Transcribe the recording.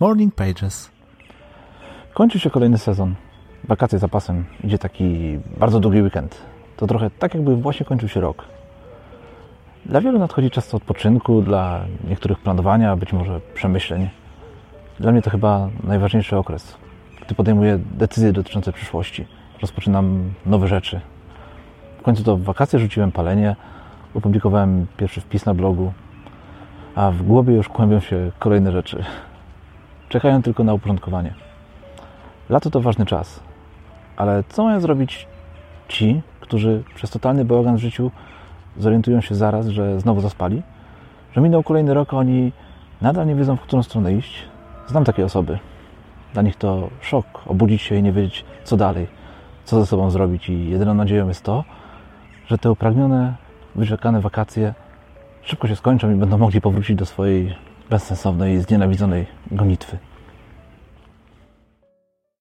Morning Pages. Kończy się kolejny sezon. Wakacje za pasem. Idzie taki bardzo długi weekend. To trochę tak, jakby właśnie kończył się rok. Dla wielu nadchodzi czas odpoczynku, dla niektórych planowania, być może przemyśleń. Dla mnie to chyba najważniejszy okres, gdy podejmuję decyzje dotyczące przyszłości. Rozpoczynam nowe rzeczy. W końcu to w wakacje rzuciłem palenie, opublikowałem pierwszy wpis na blogu, a w głowie już kłębią się kolejne rzeczy. Czekają tylko na uporządkowanie. Lato to ważny czas, ale co mają zrobić ci, którzy przez totalny bałagan w życiu zorientują się zaraz, że znowu zaspali? Że minął kolejny rok, a oni nadal nie wiedzą, w którą stronę iść? Znam takie osoby. Dla nich to szok, obudzić się i nie wiedzieć, co dalej, co ze sobą zrobić. I jedyną nadzieją jest to, że te upragnione, wyczekane wakacje szybko się skończą i będą mogli powrócić do swojej bezsensownej, znienawidzonej gonitwy.